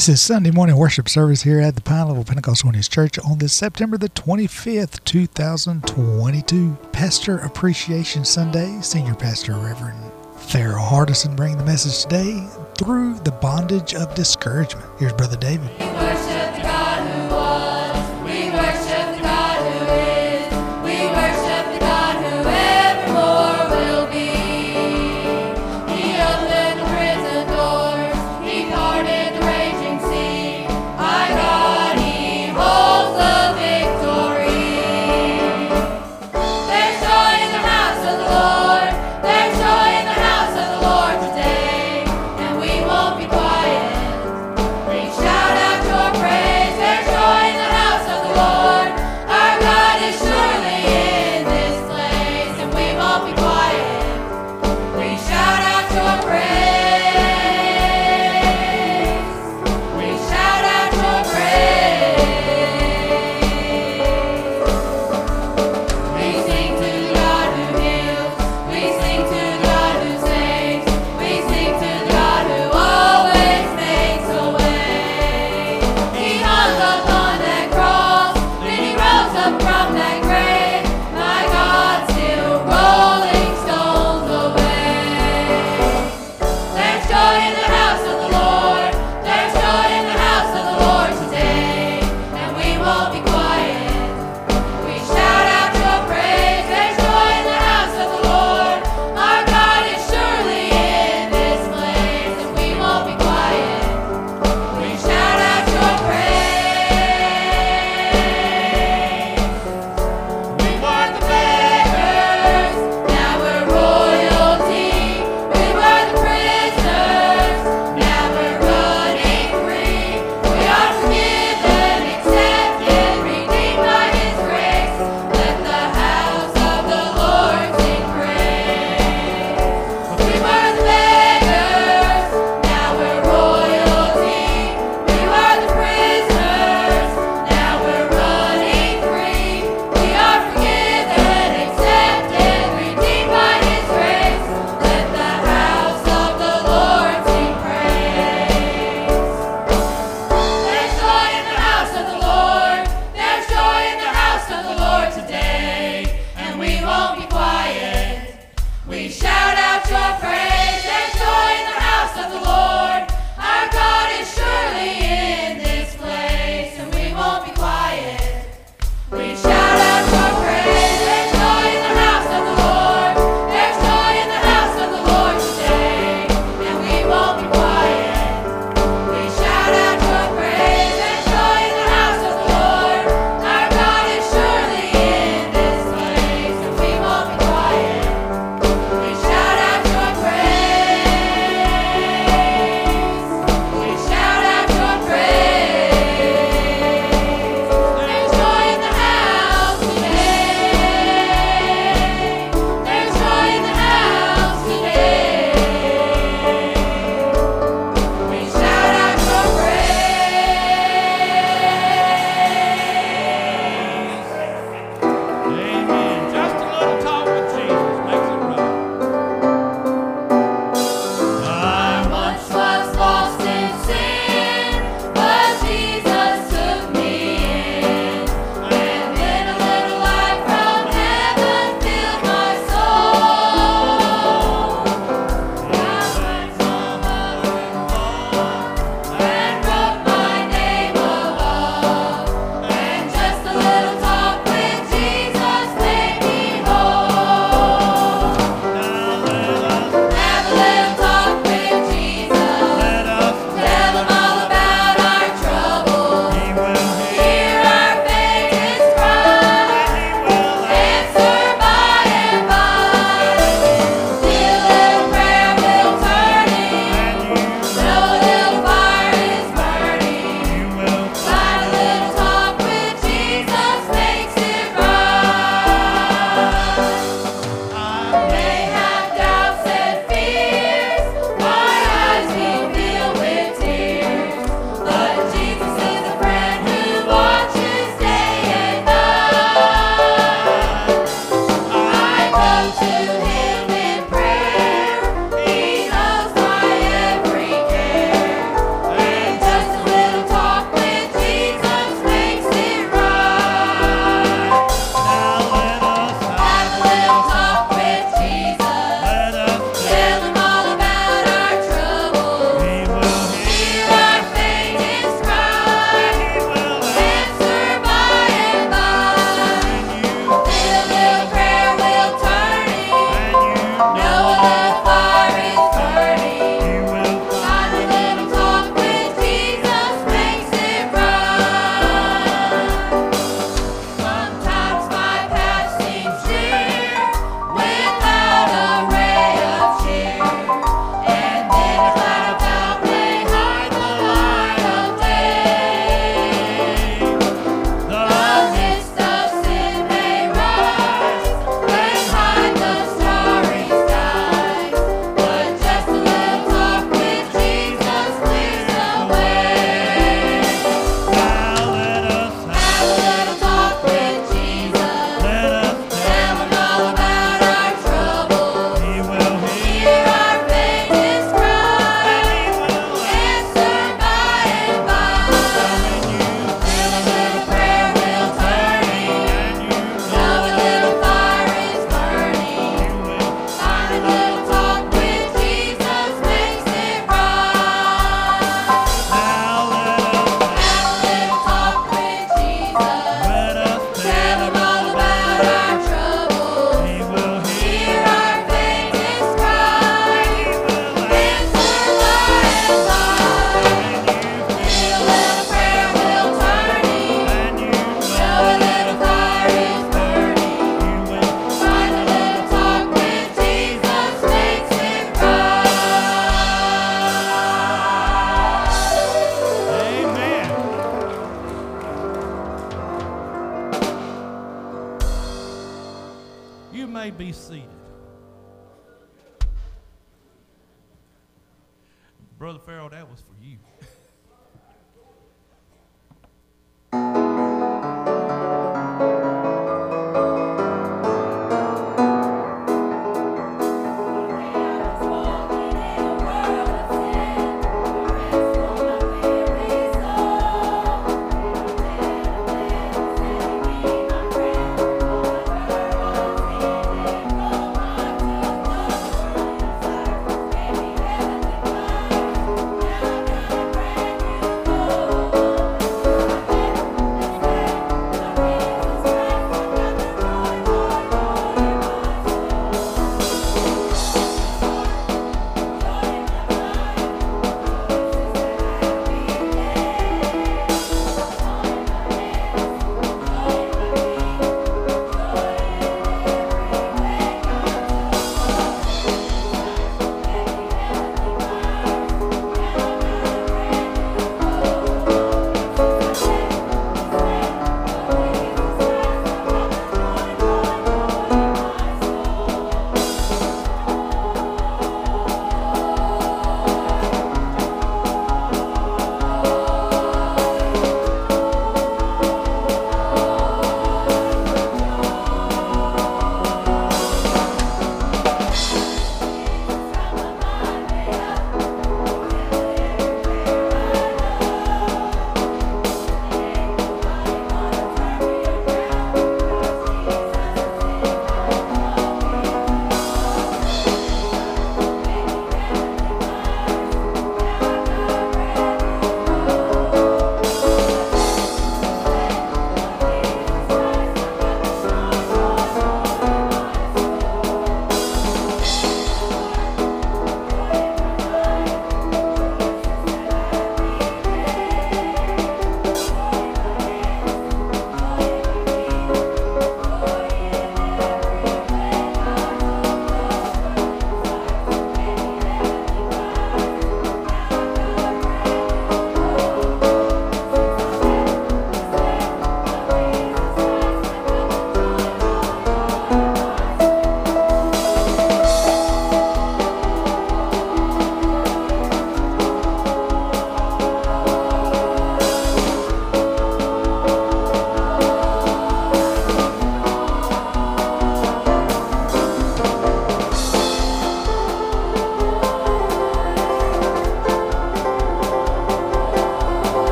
This is Sunday morning worship service here at the Pine Level Pentecostal Unionist Church on this September the 25th, 2022. Pastor Appreciation Sunday, Senior Pastor Reverend Farrell Hardison bringing the message today through the bondage of discouragement. Here's Brother David.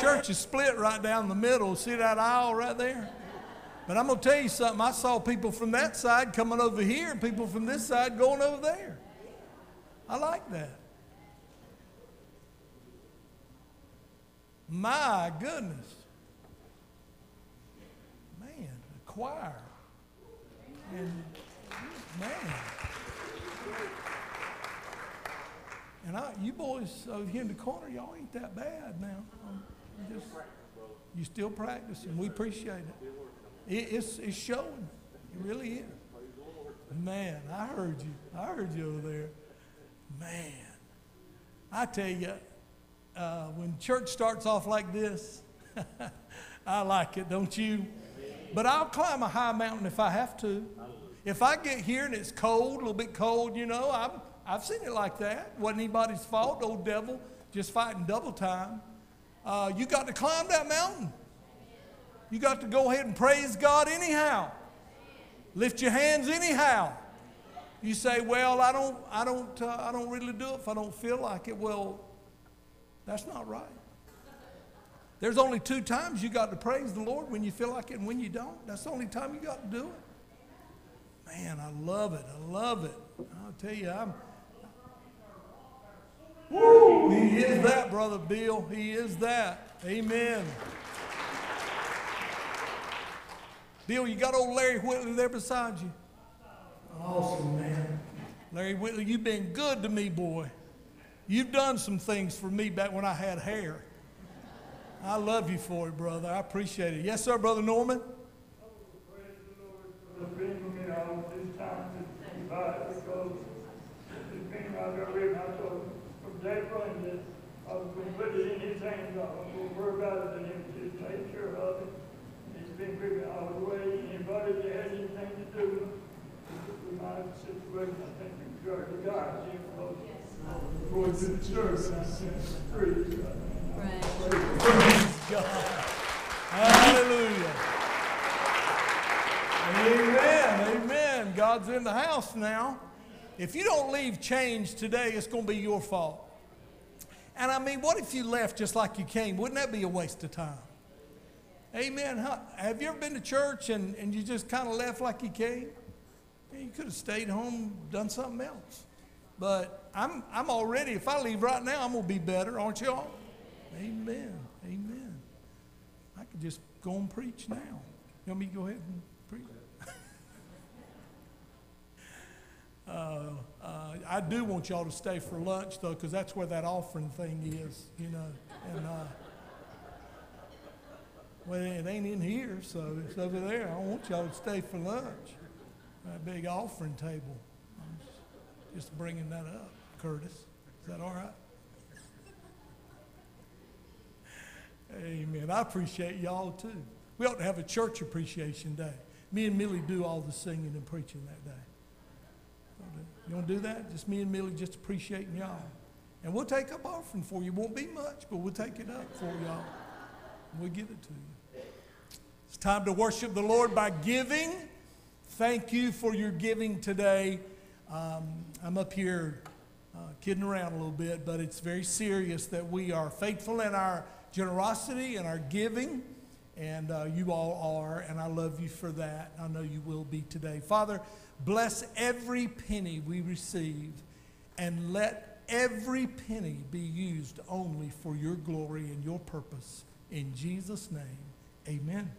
Church is split right down the middle. See that aisle right there? But I'm going to tell you something. I saw people from that side coming over here people from this side going over there. I like that. My goodness. Man, the choir. And man. And I, you boys over here in the corner, y'all ain't that bad now. Um, you just, you still practicing. We appreciate it. it it's, it's showing. It really is. Man, I heard you. I heard you over there. Man, I tell you, uh, when church starts off like this, I like it, don't you? But I'll climb a high mountain if I have to. If I get here and it's cold, a little bit cold, you know, I've, I've seen it like that. Wasn't anybody's fault, old devil, just fighting double time. Uh, you got to climb that mountain. You got to go ahead and praise God anyhow. Lift your hands anyhow. You say, "Well, I don't, I don't, uh, I don't really do it if I don't feel like it." Well, that's not right. There's only two times you got to praise the Lord when you feel like it and when you don't. That's the only time you got to do it. Man, I love it. I love it. I'll tell you, I'm. Woo! He is that, brother Bill. He is that. Amen. Bill, you got old Larry Whitley there beside you. Awesome, man. Larry Whitley, you've been good to me, boy. You've done some things for me back when I had hair. I love you for it, brother. I appreciate it. Yes, sir, Brother Norman. Praise the the it's I one that I was to put it in his hands. I was to worry about it and him to take care of it. He's been me all the way. Anybody that had anything to do with my situation, I think we got to God. You know, going to the church and I sent free. Praise God. Hallelujah. Amen. Amen. God's in the house now. If you don't leave change today, it's going to be your fault. And I mean, what if you left just like you came? Wouldn't that be a waste of time? Amen. Huh? Have you ever been to church and, and you just kind of left like you came? You could have stayed home, done something else. But I'm, I'm already, if I leave right now, I'm going to be better, aren't y'all? Amen. Amen. I could just go and preach now. You want me to go ahead and preach? Uh, uh, I do want y'all to stay for lunch, though, because that's where that offering thing is, you know. And, uh, well, it ain't in here, so it's over there. I want y'all to stay for lunch. That big offering table. I'm just, just bringing that up, Curtis. Is that all right? Amen. I appreciate y'all too. We ought to have a church appreciation day. Me and Millie do all the singing and preaching that day. You want to do that? Just me and Millie just appreciating y'all. And we'll take up offering for you. Won't be much, but we'll take it up for y'all. We'll give it to you. It's time to worship the Lord by giving. Thank you for your giving today. Um, I'm up here uh, kidding around a little bit, but it's very serious that we are faithful in our generosity and our giving, and uh, you all are, and I love you for that. I know you will be today. Father, bless every penny we receive, and let every penny be used only for your glory and your purpose. In Jesus' name, amen.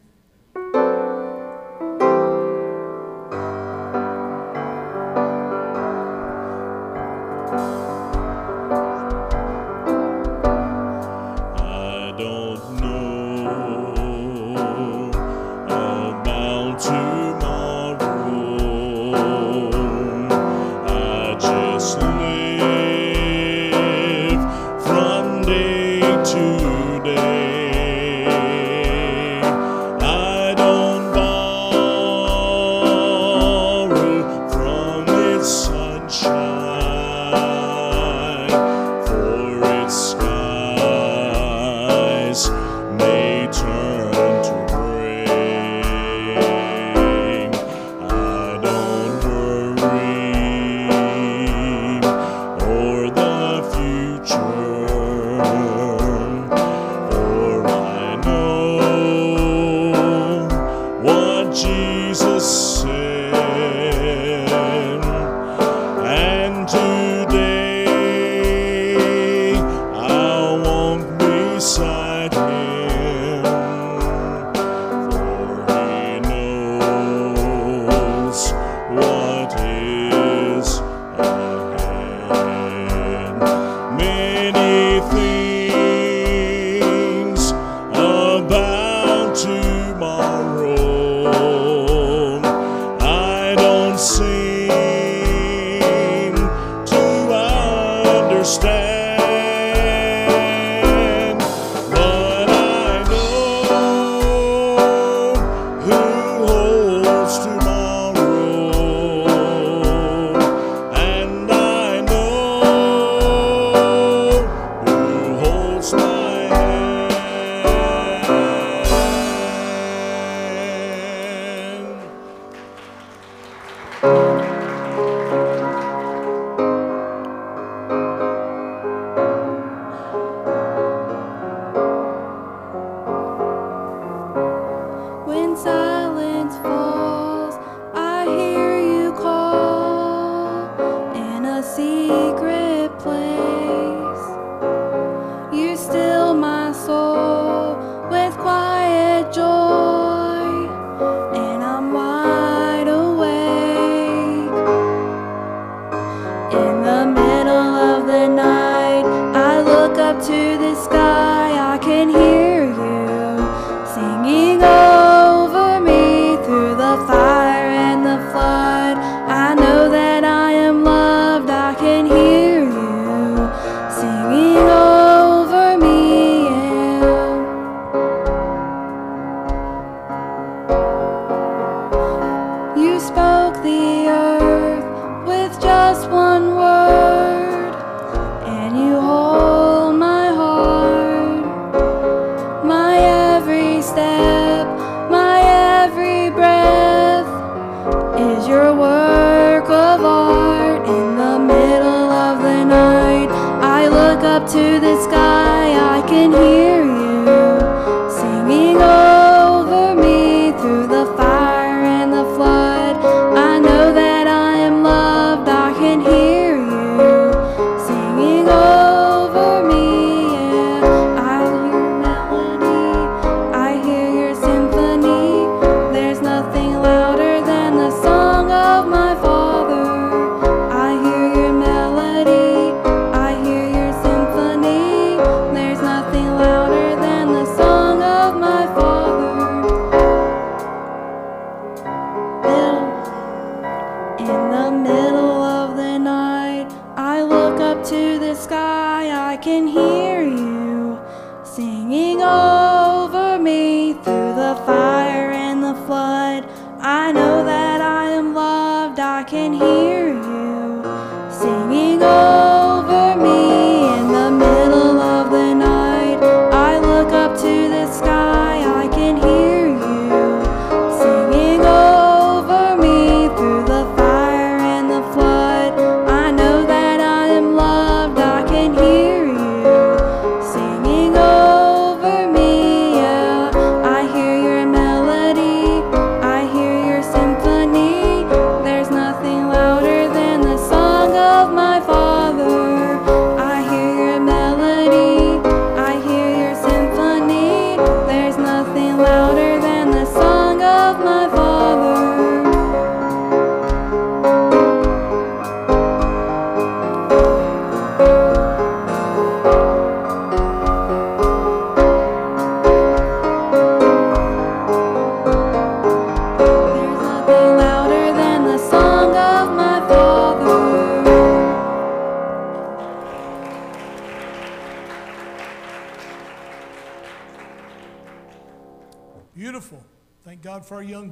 The middle of the night, I look up to the sky, I can hear you singing over me through the fire and the flood. I know that I am loved, I can hear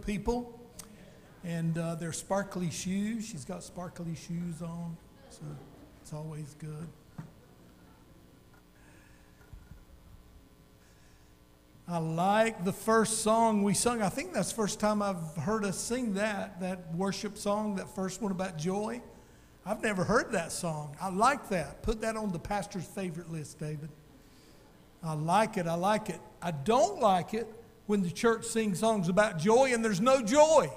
people and uh, their sparkly shoes. She's got sparkly shoes on, so it's always good. I like the first song we sung. I think that's the first time I've heard us sing that, that worship song, that first one about joy. I've never heard that song. I like that. Put that on the pastor's favorite list, David. I like it. I like it. I don't like it when the church sings songs about joy and there's no joy.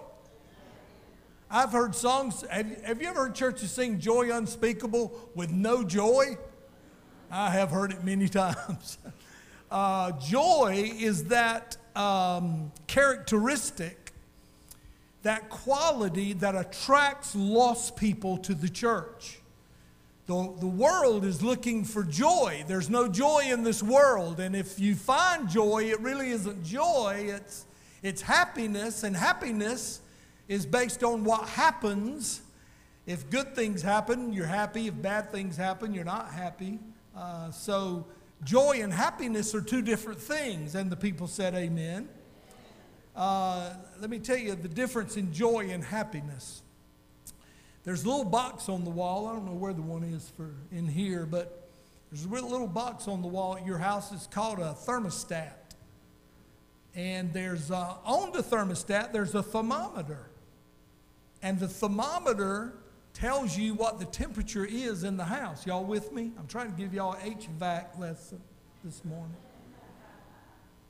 I've heard songs. Have, have you ever heard churches sing joy unspeakable with no joy? I have heard it many times. Uh, joy is that um, characteristic, that quality that attracts lost people to the church. The, the world is looking for joy. There's no joy in this world. And if you find joy, it really isn't joy, it's, it's happiness. And happiness is based on what happens. If good things happen, you're happy. If bad things happen, you're not happy. Uh, so, joy and happiness are two different things. And the people said, Amen. Uh, let me tell you the difference in joy and happiness. There's a little box on the wall. I don't know where the one is for in here, but there's a little box on the wall at your house. It's called a thermostat. And there's uh, on the thermostat, there's a thermometer. And the thermometer tells you what the temperature is in the house. Y'all with me? I'm trying to give y'all an HVAC lesson this morning.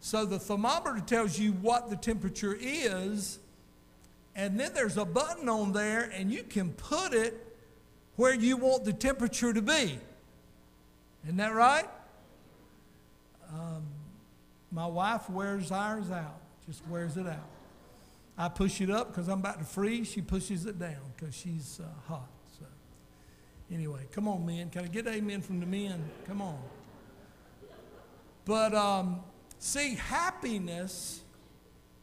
So the thermometer tells you what the temperature is, and then there's a button on there, and you can put it where you want the temperature to be. Isn't that right? Um, my wife wears ours out, just wears it out. I push it up because I'm about to freeze. She pushes it down because she's uh, hot. So, anyway, come on, men. Can I get amen from the men? Come on. But um, see, happiness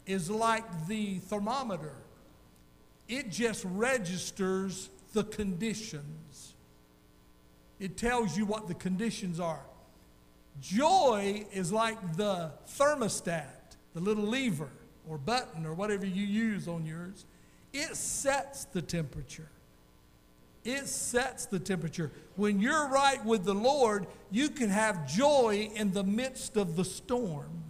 is like the thermometer, it just registers the conditions, it tells you what the conditions are. Joy is like the thermostat, the little lever or button or whatever you use on yours. It sets the temperature. It sets the temperature. When you're right with the Lord, you can have joy in the midst of the storm.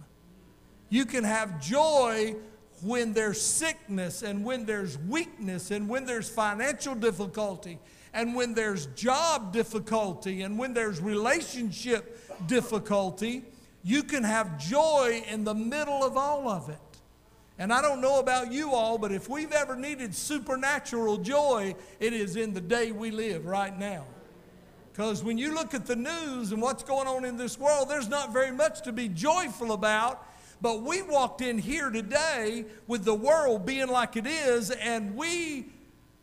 You can have joy when there's sickness and when there's weakness and when there's financial difficulty and when there's job difficulty and when there's relationship difficulty. You can have joy in the middle of all of it. And I don't know about you all, but if we've ever needed supernatural joy, it is in the day we live right now. Because when you look at the news and what's going on in this world, there's not very much to be joyful about. But we walked in here today with the world being like it is, and we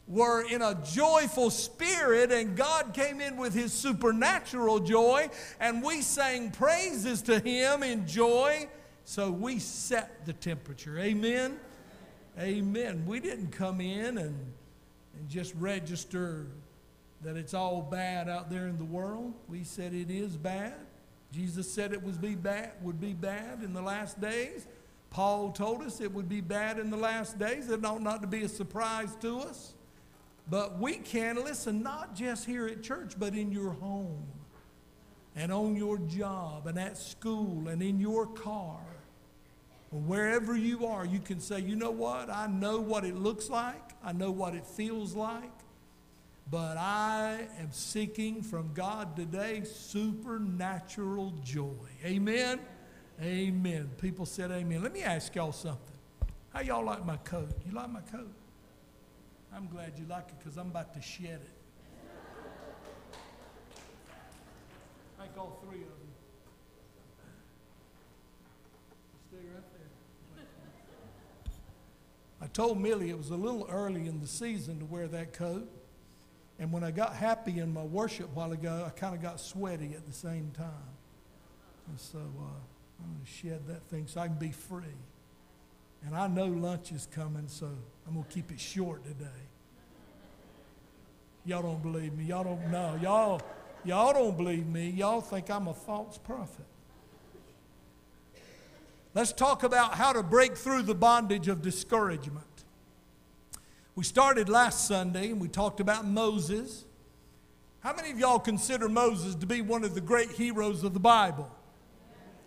were in a joyful spirit, and God came in with His supernatural joy, and we sang praises to Him in joy. So we set the temperature. Amen? Amen. We didn't come in and, and just register that it's all bad out there in the world. We said it is bad. Jesus said it be bad, would be bad in the last days. Paul told us it would be bad in the last days. It ought not to be a surprise to us. But we can listen not just here at church, but in your home and on your job and at school and in your car wherever you are, you can say, you know what? I know what it looks like, I know what it feels like, but I am seeking from God today supernatural joy. Amen? Amen. People said amen. Let me ask y'all something. How y'all like my coat? You like my coat? I'm glad you like it because I'm about to shed it. I all three of them. Stay right there. I told Millie it was a little early in the season to wear that coat. And when I got happy in my worship while ago, I kind of got sweaty at the same time. And so uh, I'm going to shed that thing so I can be free. And I know lunch is coming, so I'm going to keep it short today. Y'all don't believe me. Y'all don't know. Y'all, y'all don't believe me. Y'all think I'm a false prophet. Let's talk about how to break through the bondage of discouragement. We started last Sunday and we talked about Moses. How many of y'all consider Moses to be one of the great heroes of the Bible?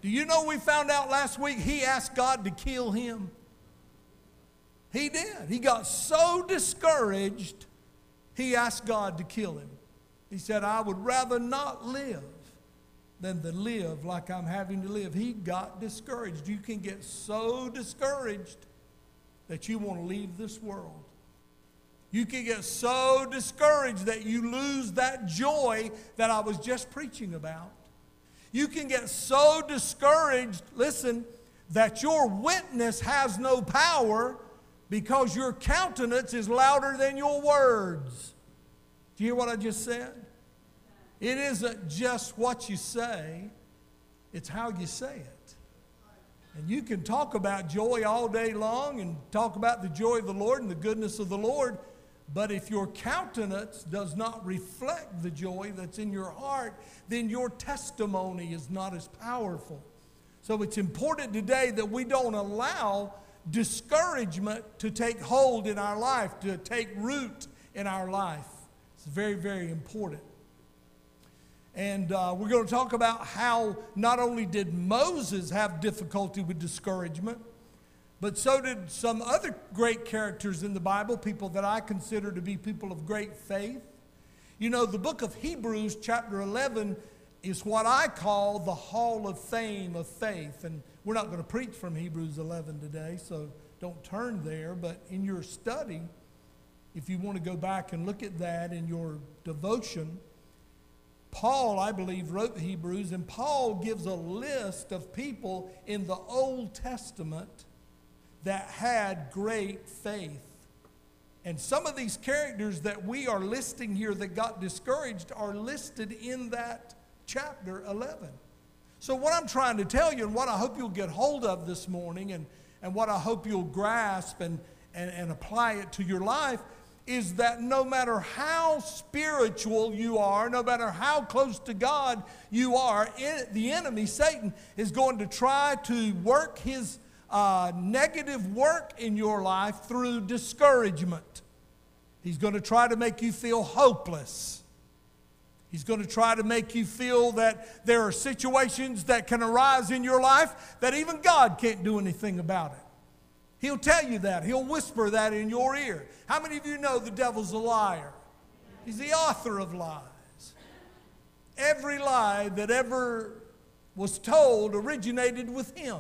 Do you know we found out last week he asked God to kill him? He did. He got so discouraged, he asked God to kill him. He said, I would rather not live than to live like I'm having to live. He got discouraged. You can get so discouraged that you want to leave this world. You can get so discouraged that you lose that joy that I was just preaching about. You can get so discouraged, listen, that your witness has no power because your countenance is louder than your words. Do you hear what I just said? It isn't just what you say, it's how you say it. And you can talk about joy all day long and talk about the joy of the Lord and the goodness of the Lord, but if your countenance does not reflect the joy that's in your heart, then your testimony is not as powerful. So it's important today that we don't allow discouragement to take hold in our life, to take root in our life. It's very, very important. And uh, we're going to talk about how not only did Moses have difficulty with discouragement, but so did some other great characters in the Bible, people that I consider to be people of great faith. You know, the book of Hebrews, chapter 11, is what I call the hall of fame of faith. And we're not going to preach from Hebrews 11 today, so don't turn there. But in your study, if you want to go back and look at that in your devotion, Paul, I believe, wrote Hebrews, and Paul gives a list of people in the Old Testament that had great faith. And some of these characters that we are listing here that got discouraged are listed in that chapter 11. So, what I'm trying to tell you, and what I hope you'll get hold of this morning, and, and what I hope you'll grasp and, and, and apply it to your life, is that no matter how spiritual you are, no matter how close to God you are, the enemy, Satan, is going to try to work his uh, negative work in your life through discouragement. He's going to try to make you feel hopeless. He's going to try to make you feel that there are situations that can arise in your life that even God can't do anything about it. He'll tell you that. He'll whisper that in your ear. How many of you know the devil's a liar? He's the author of lies. Every lie that ever was told originated with him.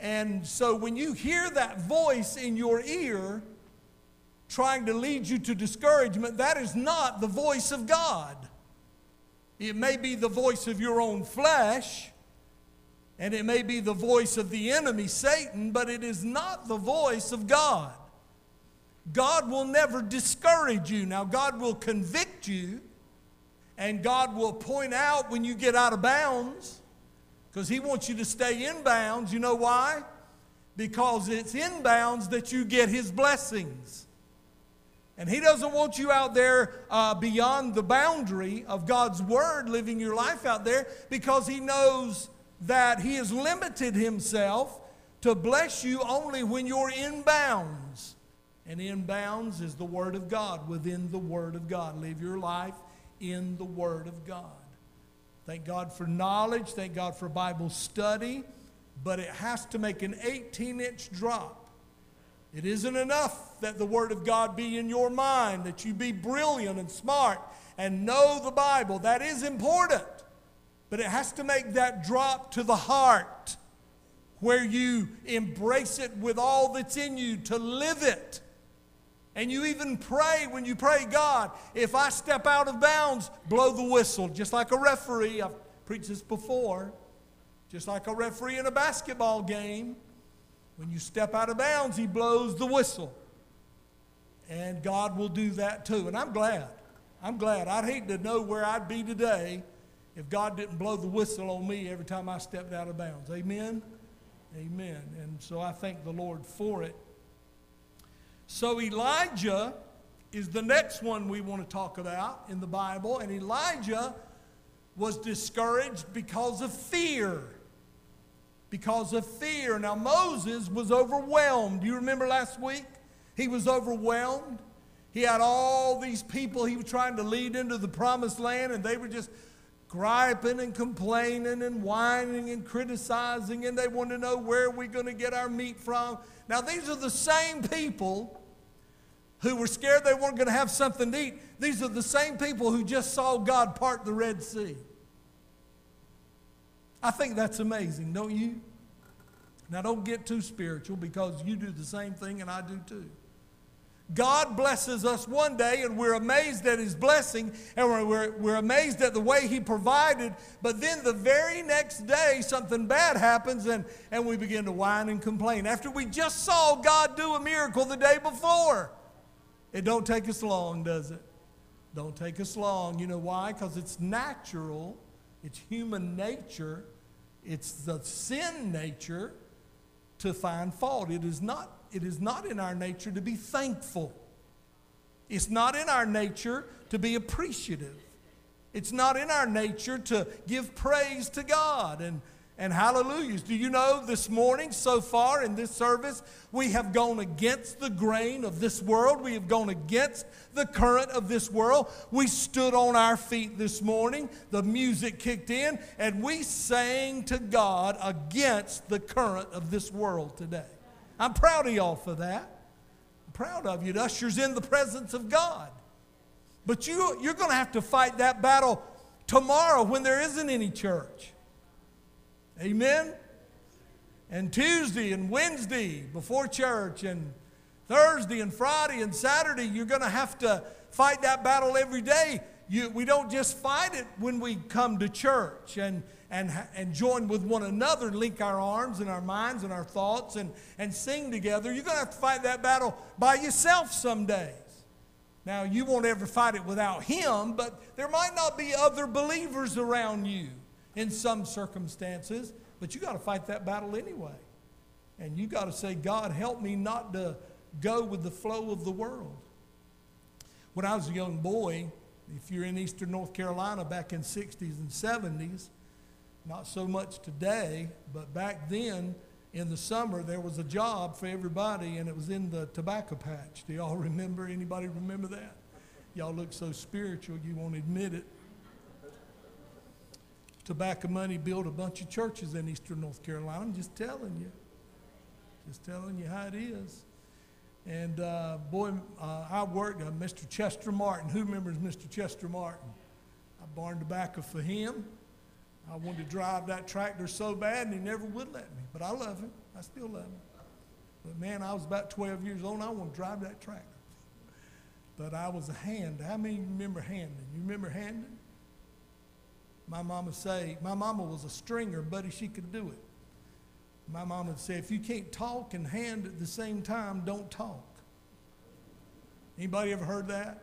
And so when you hear that voice in your ear trying to lead you to discouragement, that is not the voice of God. It may be the voice of your own flesh and it may be the voice of the enemy, Satan, but it is not the voice of God. God will never discourage you. Now, God will convict you, and God will point out when you get out of bounds, because He wants you to stay in bounds. You know why? Because it's in bounds that you get His blessings. And He doesn't want you out there uh, beyond the boundary of God's Word, living your life out there, because He knows that He has limited Himself to bless you only when you're in bounds. And in bounds is the Word of God, within the Word of God. Live your life in the Word of God. Thank God for knowledge, thank God for Bible study, but it has to make an 18 inch drop. It isn't enough that the Word of God be in your mind, that you be brilliant and smart and know the Bible. That is important. But it has to make that drop to the heart where you embrace it with all that's in you to live it. And you even pray when you pray, God, if I step out of bounds, blow the whistle, just like a referee. I've preached this before. Just like a referee in a basketball game. When you step out of bounds, he blows the whistle. And God will do that too. And I'm glad. I'm glad. I'd hate to know where I'd be today if God didn't blow the whistle on me every time I stepped out of bounds. Amen? Amen. And so I thank the Lord for it. So Elijah is the next one we want to talk about in the Bible. And Elijah was discouraged because of fear. Because of fear. Now, Moses was overwhelmed. Do you remember last week? He was overwhelmed. He had all these people he was trying to lead into the promised land, and they were just griping and complaining and whining and criticizing, and they want to know where we're going to get our meat from. Now, these are the same people who were scared they weren't going to have something to eat. These are the same people who just saw God part the Red Sea. I think that's amazing, don't you? Now, don't get too spiritual because you do the same thing and I do too. God blesses us one day and we're amazed at His blessing and we're, we're, we're, amazed at the way He provided. But then the very next day, something bad happens and, and we begin to whine and complain after we just saw God do a miracle the day before. It don't take us long, does it? Don't take us long. You know why? Because it's natural, it's human nature, it's the sin nature to find fault. It is not it is not in our nature to be thankful. It's not in our nature to be appreciative. It's not in our nature to give praise to God and, and hallelujahs. Do you know this morning, so far in this service, we have gone against the grain of this world. We have gone against the current of this world. We stood on our feet this morning. The music kicked in, and we sang to God against the current of this world today. I'm proud of y'all for that. I'm proud of you. It ushers in the presence of God. But you, you're going to have to fight that battle tomorrow when there isn't any church. Amen? And Tuesday and Wednesday before church, and Thursday and Friday and Saturday, you're going to have to fight that battle every day. You, we don't just fight it when we come to church and and, and join with one another and link our arms and our minds and our thoughts and, and sing together. You're going to have to fight that battle by yourself some days. Now, you won't ever fight it without Him, but there might not be other believers around you. In some circumstances, but you got to fight that battle anyway. And you got to say, God, help me not to go with the flow of the world. When I was a young boy, if you're in eastern North Carolina back in 60s and 70s, not so much today, but back then in the summer there was a job for everybody and it was in the tobacco patch. Do y'all remember? Anybody remember that? Y'all look so spiritual you won't admit it. Tobacco money built a bunch of churches in eastern North Carolina. I'm just telling you. Just telling you how it is. And uh, boy, uh, I worked, uh, Mr. Chester Martin. Who remembers Mr. Chester Martin? I barned tobacco for him. I wanted to drive that tractor so bad, and he never would let me. But I love him. I still love him. But man, I was about 12 years old, and I wanted to drive that tractor. But I was a hand. How many remember handing? You remember handing? My mama say, my mama was a stringer, buddy, she could do it. My mama would say, if you can't talk and hand at the same time, don't talk. Anybody ever heard that?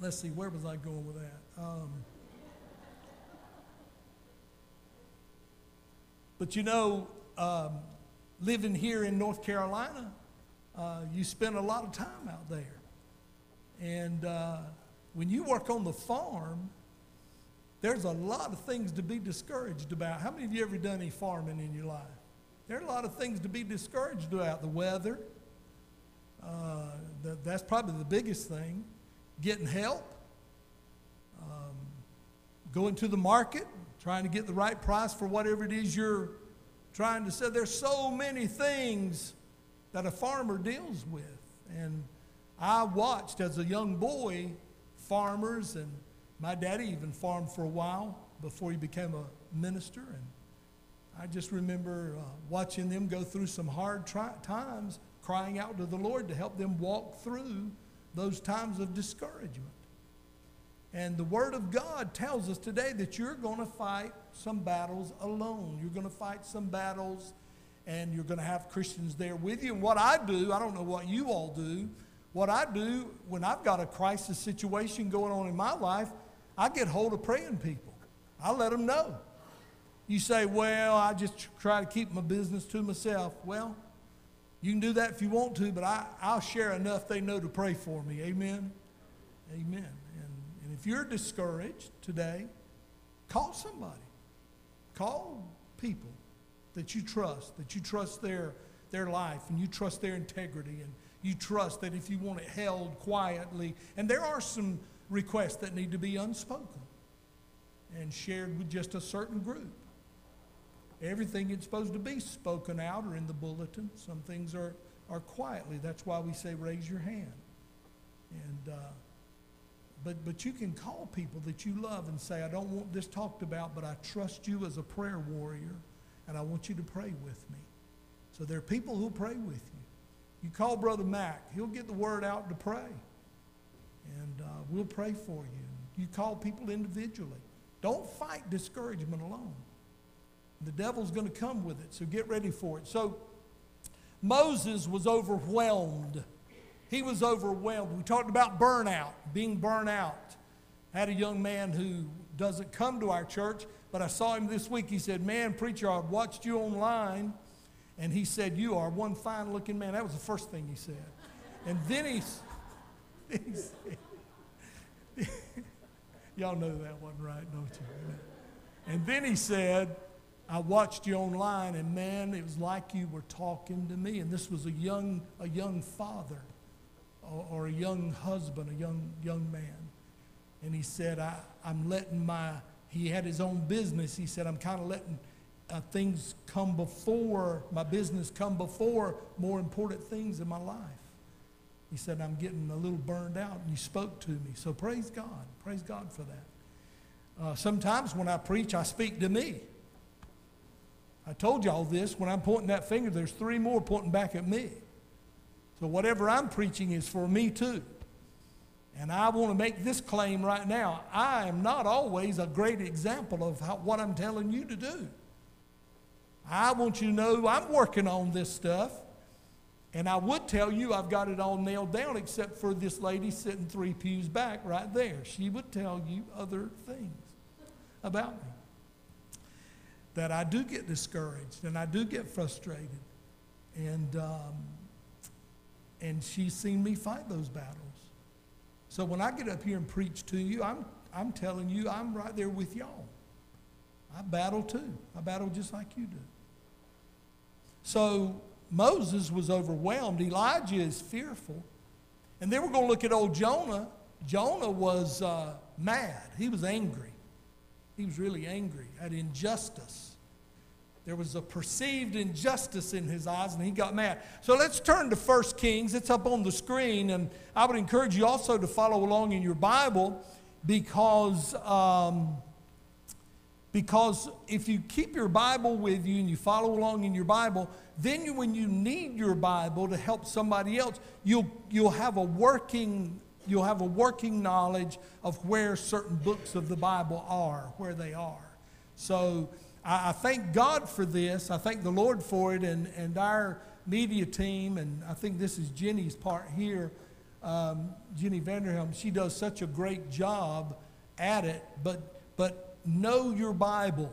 Let's see, where was I going with that? Um, but you know, um, living here in North Carolina, uh, you spend a lot of time out there. And uh, when you work on the farm, there's a lot of things to be discouraged about. How many of you ever done any farming in your life? There are a lot of things to be discouraged about. The weather, uh, the, that's probably the biggest thing. Getting help, um, going to the market, trying to get the right price for whatever it is you're trying to sell. There's so many things that a farmer deals with. And I watched as a young boy farmers and my daddy even farmed for a while before he became a minister. And I just remember uh, watching them go through some hard tri- times, crying out to the Lord to help them walk through those times of discouragement. And the Word of God tells us today that you're going to fight some battles alone. You're going to fight some battles, and you're going to have Christians there with you. And what I do, I don't know what you all do, what I do when I've got a crisis situation going on in my life, I get hold of praying people. I let them know. You say, well, I just try to keep my business to myself. Well, you can do that if you want to, but I, I'll share enough they know to pray for me. Amen? Amen. And, and if you're discouraged today, call somebody. Call people that you trust, that you trust their, their life and you trust their integrity and you trust that if you want it held quietly, and there are some requests that need to be unspoken and shared with just a certain group. Everything is supposed to be spoken out or in the bulletin. Some things are, are quietly. That's why we say raise your hand. And, uh, but, but you can call people that you love and say, I don't want this talked about, but I trust you as a prayer warrior, and I want you to pray with me. So there are people who pray with you. You call Brother Mac, he'll get the word out to pray and uh, we'll pray for you. You call people individually. Don't fight discouragement alone. The devil's going to come with it, so get ready for it. So Moses was overwhelmed. He was overwhelmed. We talked about burnout, being burnt out. I had a young man who doesn't come to our church, but I saw him this week. He said, Man, preacher, I've watched you online. And he said, You are one fine looking man. That was the first thing he said. And then he, Y'all know that wasn't right? Don't you? And then he said, I watched you online, and man, it was like you were talking to me. And this was a young, a young father or, or a young husband, a young, young man. And he said, I, I'm letting my, he had his own business. He said, I'm kind of letting uh, things come before, my business come before more important things in my life. He said, I'm getting a little burned out, and you spoke to me. So praise God. Praise God for that. Uh, sometimes when I preach, I speak to me. I told y'all this. When I'm pointing that finger, there's three more pointing back at me. So whatever I'm preaching is for me too. And I want to make this claim right now. I am not always a great example of how, what I'm telling you to do. I want you to know I'm working on this stuff. And I would tell you I've got it all nailed down, except for this lady sitting three pews back right there. She would tell you other things. about me. That I do get discouraged and I do get frustrated. And, um, and she's seen me fight those battles. So when I get up here and preach to you, I'm, I'm telling you, I'm right there with y'all. I battle too. I battle just like you do. So Moses was overwhelmed. Elijah is fearful. And then we're going to look at old Jonah. Jonah was uh, mad. He was angry. He was really angry at injustice. There was a perceived injustice in his eyes, and he got mad. So let's turn to 1 Kings. It's up on the screen, and I would encourage you also to follow along in your Bible because, um, because if you keep your Bible with you and you follow along in your Bible, then you, when you need your Bible to help somebody else, you'll, you'll have a working you'll have a working knowledge of where certain books of the Bible are, where they are. So I, I thank God for this. I thank the Lord for it and, and our media team, and I think this is Jenny's part here. Um, Jenny Vanderhelm, she does such a great job at it, but, but know your Bible.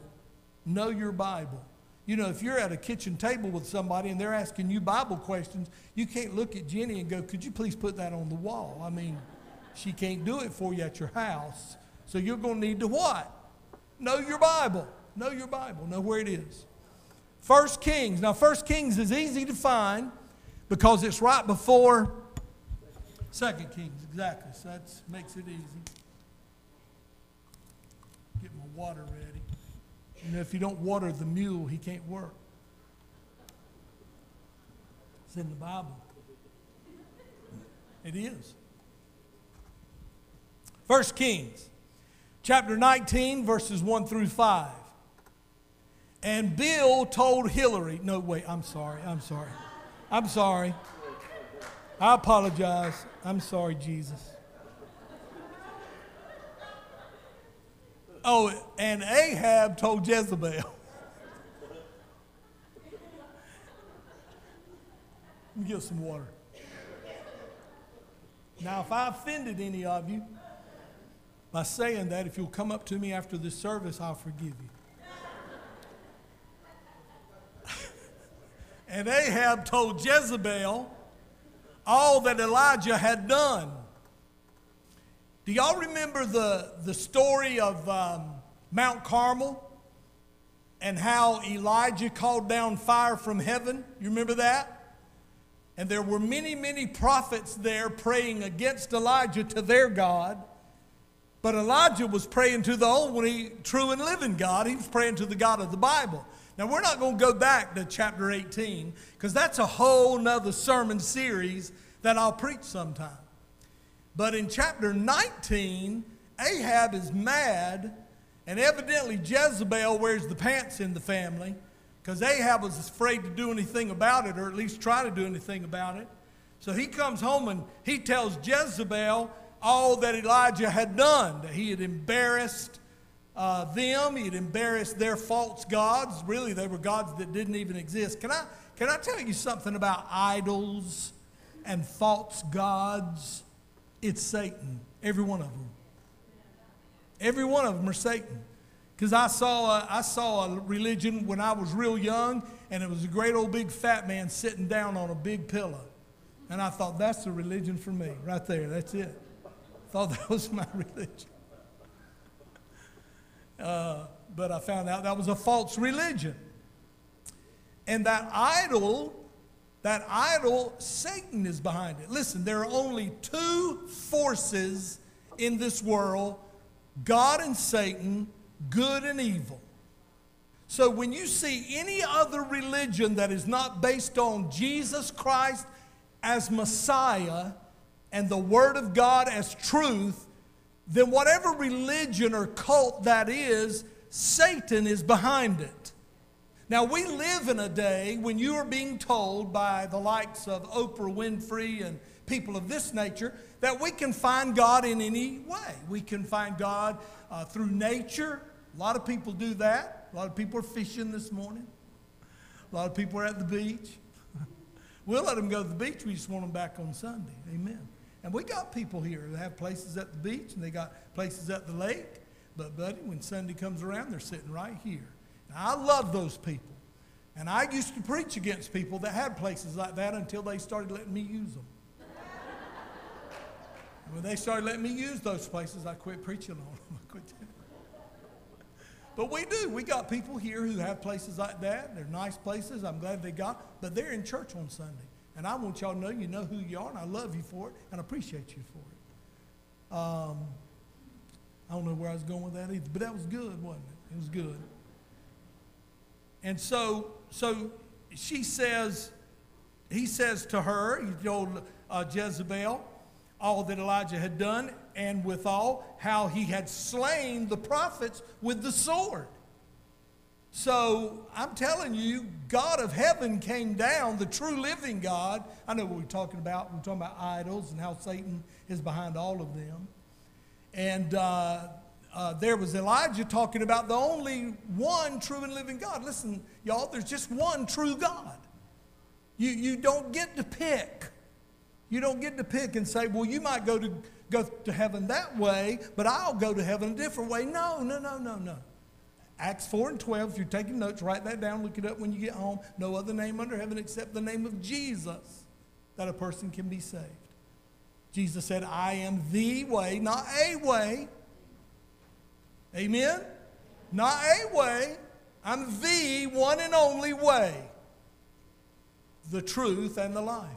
Know your Bible. You know, if you're at a kitchen table with somebody and they're asking you Bible questions, you can't look at Jenny and go, Could you please put that on the wall? I mean, she can't do it for you at your house. So you're going to need to what? Know your Bible. Know your Bible. Know where it is. First Kings. Now, First Kings is easy to find because it's right before Second Kings. Exactly. So that makes it easy. Water ready. Know, if you don't water the mule, he can't work. It's in the Bible. It is. First Kings, chapter 19, verses 1 through 5. And Bill told Hillary, no, wait, I'm sorry, I'm sorry. I'm sorry. I apologize. I'm sorry, Jesus. Oh, and Ahab told Jezebel. Let me get some water. Now, if I offended any of you by saying that, if you'll come up to me after this service, I'll forgive you. and Ahab told Jezebel all that Elijah had done. Do y'all remember the, the story of um, Mount Carmel and how Elijah called down fire from heaven? You remember that? And there were many, many prophets there praying against Elijah to their God. But Elijah was praying to the only true and living God. He was praying to the God of the Bible. Now, we're not going to go back to chapter 18 because that's a whole nother sermon series that I'll preach sometime. But in chapter 19, Ahab is mad, and evidently Jezebel wears the pants in the family because Ahab was afraid to do anything about it, or at least try to do anything about it. So he comes home and he tells Jezebel all that Elijah had done, that he had embarrassed uh, them, he had embarrassed their false gods. Really, they were gods that didn't even exist. Can I, can I tell you something about idols and false gods? It's Satan. Every one of them. Every one of them are Satan. Because I saw a, I saw a religion when I was real young, and it was a great old big fat man sitting down on a big pillow. And I thought, that's the religion for me, right there. That's it. Thought that was my religion. Uh, but I found out that was a false religion. And that idol that idol, Satan is behind it. Listen, there are only two forces in this world God and Satan, good and evil. So when you see any other religion that is not based on Jesus Christ as Messiah and the Word of God as truth, then whatever religion or cult that is, Satan is behind it. Now, we live in a day when you are being told by the likes of Oprah Winfrey and people of this nature that we can find God in any way. We can find God uh, through nature. A lot of people do that. A lot of people are fishing this morning. A lot of people are at the beach. we'll let them go to the beach. We just want them back on Sunday. Amen. And we got people here that have places at the beach and they got places at the lake. But, buddy, when Sunday comes around, they're sitting right here. And I love those people. And I used to preach against people that had places like that until they started letting me use them. And when they started letting me use those places, I quit preaching on them. I quit but we do. We got people here who have places like that. They're nice places. I'm glad they got, but they're in church on Sunday. And I want y'all to know you know who you are, and I love you for it, and I appreciate you for it. Um, I don't know where I was going with that either, but that was good, wasn't it? It was good. And so, so she says, he says to her, he told uh, Jezebel all that Elijah had done, and withal how he had slain the prophets with the sword. So I'm telling you, God of heaven came down, the true living God. I know what we're talking about. We're talking about idols and how Satan is behind all of them. And uh, uh, there was Elijah talking about the only one true and living God. Listen, y'all, there's just one true God. You, you don't get to pick. You don't get to pick and say, well, you might go to, go to heaven that way, but I'll go to heaven a different way. No, no, no, no, no. Acts 4 and 12, if you're taking notes, write that down, look it up when you get home. No other name under heaven except the name of Jesus that a person can be saved. Jesus said, I am the way, not a way. Amen? Not a way. I'm the one and only way, the truth, and the life.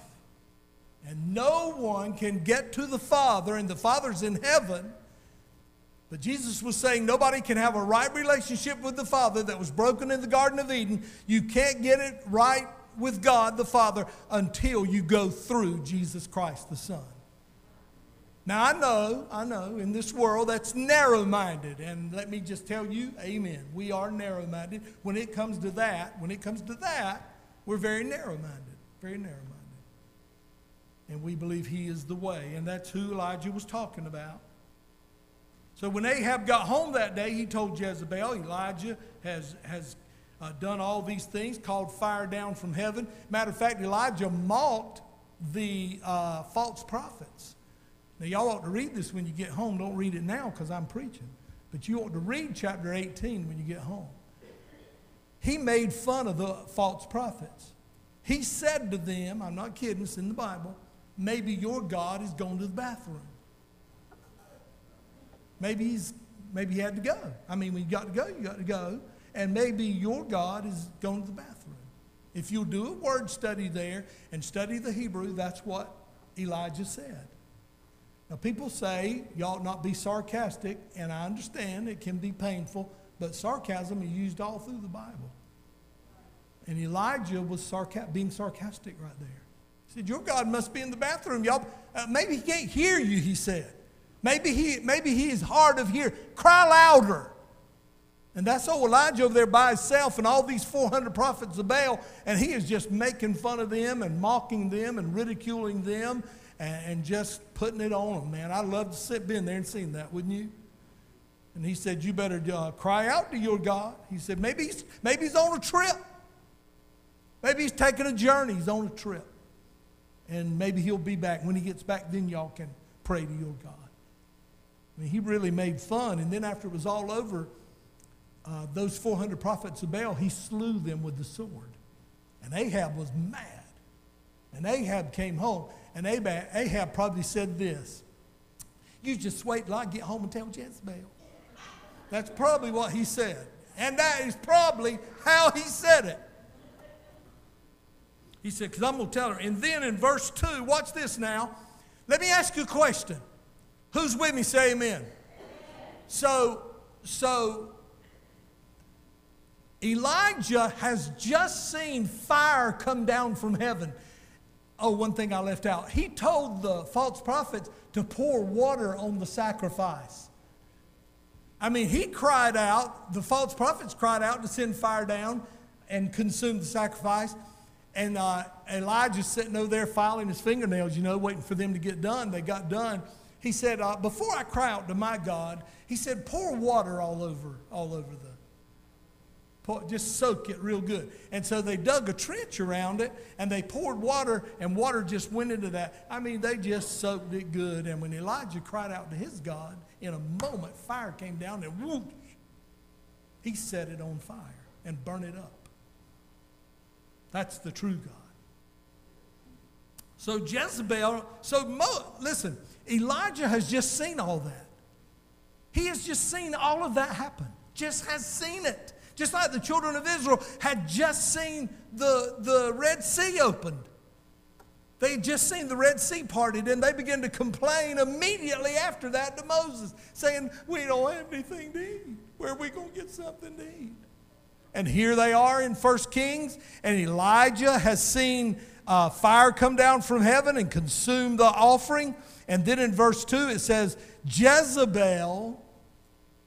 And no one can get to the Father, and the Father's in heaven but Jesus was saying nobody can have a right relationship with the Father that was broken in the Garden of Eden. You can't get it right with God the Father until you go through Jesus Christ the Son. Now, I know, I know, in this world that's narrow minded. And let me just tell you, amen. We are narrow minded. When it comes to that, when it comes to that, we're very narrow minded. Very narrow minded. And we believe He is the way. And that's who Elijah was talking about. So when Ahab got home that day, he told Jezebel, Elijah has, has uh, done all these things, called fire down from heaven. Matter of fact, Elijah mocked the uh, false prophets. Now, y'all ought to read this when you get home. Don't read it now because I'm preaching. But you ought to read chapter 18 when you get home. He made fun of the false prophets. He said to them, I'm not kidding, it's in the Bible, maybe your God is going to the bathroom. Maybe he's maybe he had to go. I mean, when you got to go, you got to go. And maybe your God is going to the bathroom. If you'll do a word study there and study the Hebrew, that's what Elijah said. Now, people say you ought not be sarcastic, and I understand it can be painful, but sarcasm is used all through the Bible. And Elijah was sarca- being sarcastic right there. He said, Your God must be in the bathroom. Y'all, uh, maybe he can't hear you, he said. Maybe he, maybe he is hard of hearing. Cry louder. And that's old Elijah over there by himself and all these 400 prophets of Baal, and he is just making fun of them and mocking them and ridiculing them and, and just putting it on them, man. I'd love to sit been there and seen that, wouldn't you? And he said, You better uh, cry out to your God. He said, maybe he's, maybe he's on a trip. Maybe he's taking a journey. He's on a trip. And maybe he'll be back. When he gets back, then y'all can pray to your God. I mean, he really made fun. And then after it was all over, uh, those 400 prophets of Baal, he slew them with the sword. And Ahab was mad. And Ahab came home. And Ahab, Ahab probably said this You just wait till I get home and tell Jezebel. That's probably what he said. And that is probably how he said it. He said, because I'm going to tell her. And then in verse 2, watch this now. Let me ask you a question. Who's with me? Say amen. So, so Elijah has just seen fire come down from heaven. Oh, one thing I left out. He told the false prophets to pour water on the sacrifice. I mean, he cried out, the false prophets cried out to send fire down and consume the sacrifice. And uh, Elijah's sitting over there filing his fingernails, you know, waiting for them to get done. They got done. He said, uh, before I cry out to my God, he said, pour water all over, all over the, pour, just soak it real good. And so they dug a trench around it and they poured water and water just went into that. I mean, they just soaked it good. And when Elijah cried out to his God in a moment, fire came down and whoosh, he set it on fire and burned it up. That's the true God. So Jezebel, so Mo, listen, Elijah has just seen all that. He has just seen all of that happen. Just has seen it. Just like the children of Israel had just seen the, the Red Sea opened. They had just seen the Red Sea parted and they began to complain immediately after that to Moses, saying, We don't have anything to eat. Where are we going to get something to eat? And here they are in 1 Kings, and Elijah has seen uh, fire come down from heaven and consume the offering. And then in verse 2 it says, Jezebel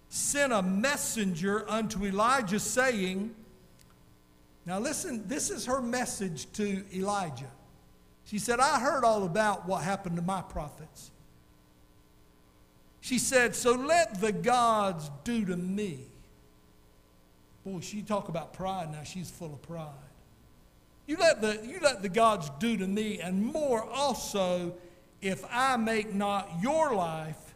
sent a messenger unto Elijah, saying, Now listen, this is her message to Elijah. She said, I heard all about what happened to my prophets. She said, So let the gods do to me. Boy, she talk about pride now. She's full of pride. You let the, you let the gods do to me, and more also, if I make not your life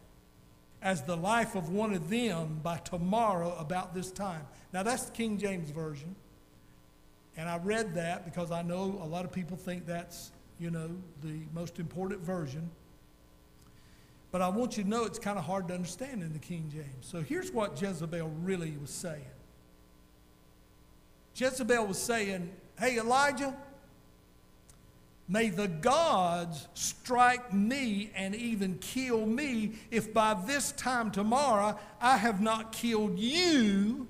as the life of one of them by tomorrow about this time. Now, that's the King James Version. And I read that because I know a lot of people think that's, you know, the most important version. But I want you to know it's kind of hard to understand in the King James. So here's what Jezebel really was saying Jezebel was saying, Hey, Elijah, may the gods strike me and even kill me if by this time tomorrow I have not killed you,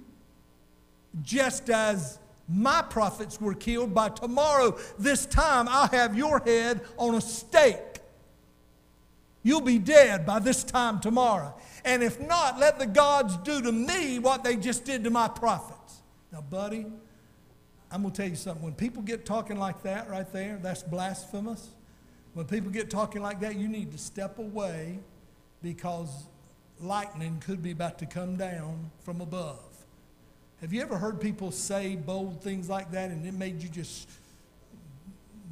just as my prophets were killed. By tomorrow, this time, I'll have your head on a stake. You'll be dead by this time tomorrow. And if not, let the gods do to me what they just did to my prophets. Now, buddy, I'm going to tell you something. When people get talking like that right there, that's blasphemous. When people get talking like that, you need to step away because lightning could be about to come down from above. Have you ever heard people say bold things like that and it made you just